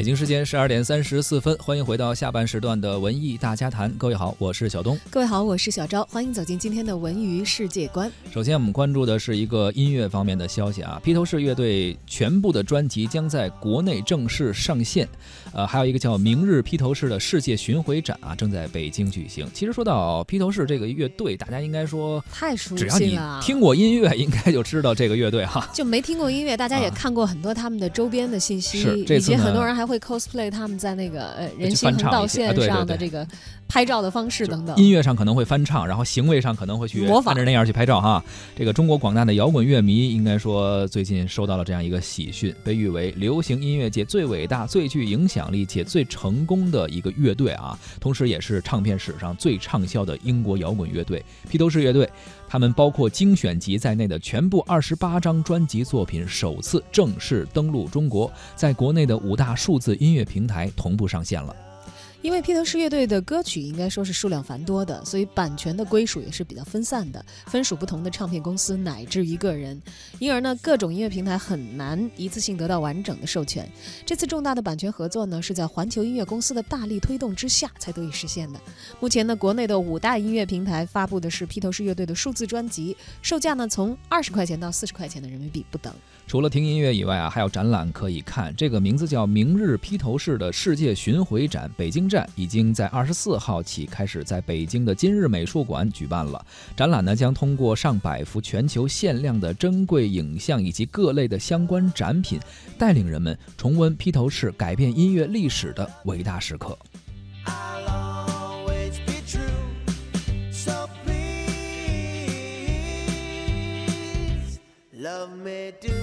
北京时间十二点三十四分，欢迎回到下半时段的文艺大家谈。各位好，我是小东。各位好，我是小昭。欢迎走进今天的文娱世界观。首先，我们关注的是一个音乐方面的消息啊，披头士乐队全部的专辑将在国内正式上线。呃，还有一个叫“明日披头士”的世界巡回展啊，正在北京举行。其实说到披头士这个乐队，大家应该说太熟悉了，只要你听过音乐，应该就知道这个乐队哈。就没听过音乐，大家也看过很多他们的周边的信息，以及很多人还会 cosplay 他们在那个呃人行横道线上的这个拍照的方式等等。音乐上可能会翻唱，然后行为上可能会去模仿着那样去拍照哈。这个中国广大的摇滚乐迷应该说最近收到了这样一个喜讯，被誉为流行音乐界最伟大、最具影响力且最成功的一个乐队啊，同时也是唱片史上最畅销的英国摇滚乐队——披头士乐队。他们包括精选集在内的全部二十八张专辑作品首次正式登陆中国，在国内的五大数字音乐平台同步上线了。因为披头士乐队的歌曲应该说是数量繁多的，所以版权的归属也是比较分散的，分属不同的唱片公司乃至于个人，因而呢，各种音乐平台很难一次性得到完整的授权。这次重大的版权合作呢，是在环球音乐公司的大力推动之下才得以实现的。目前呢，国内的五大音乐平台发布的是披头士乐队的数字专辑，售价呢从二十块钱到四十块钱的人民币不等。除了听音乐以外啊，还有展览可以看。这个名字叫“明日披头士”的世界巡回展，北京展已经在二十四号起开始在北京的今日美术馆举办了。展览呢将通过上百幅全球限量的珍贵影像以及各类的相关展品，带领人们重温披头士改变音乐历史的伟大时刻。Love me do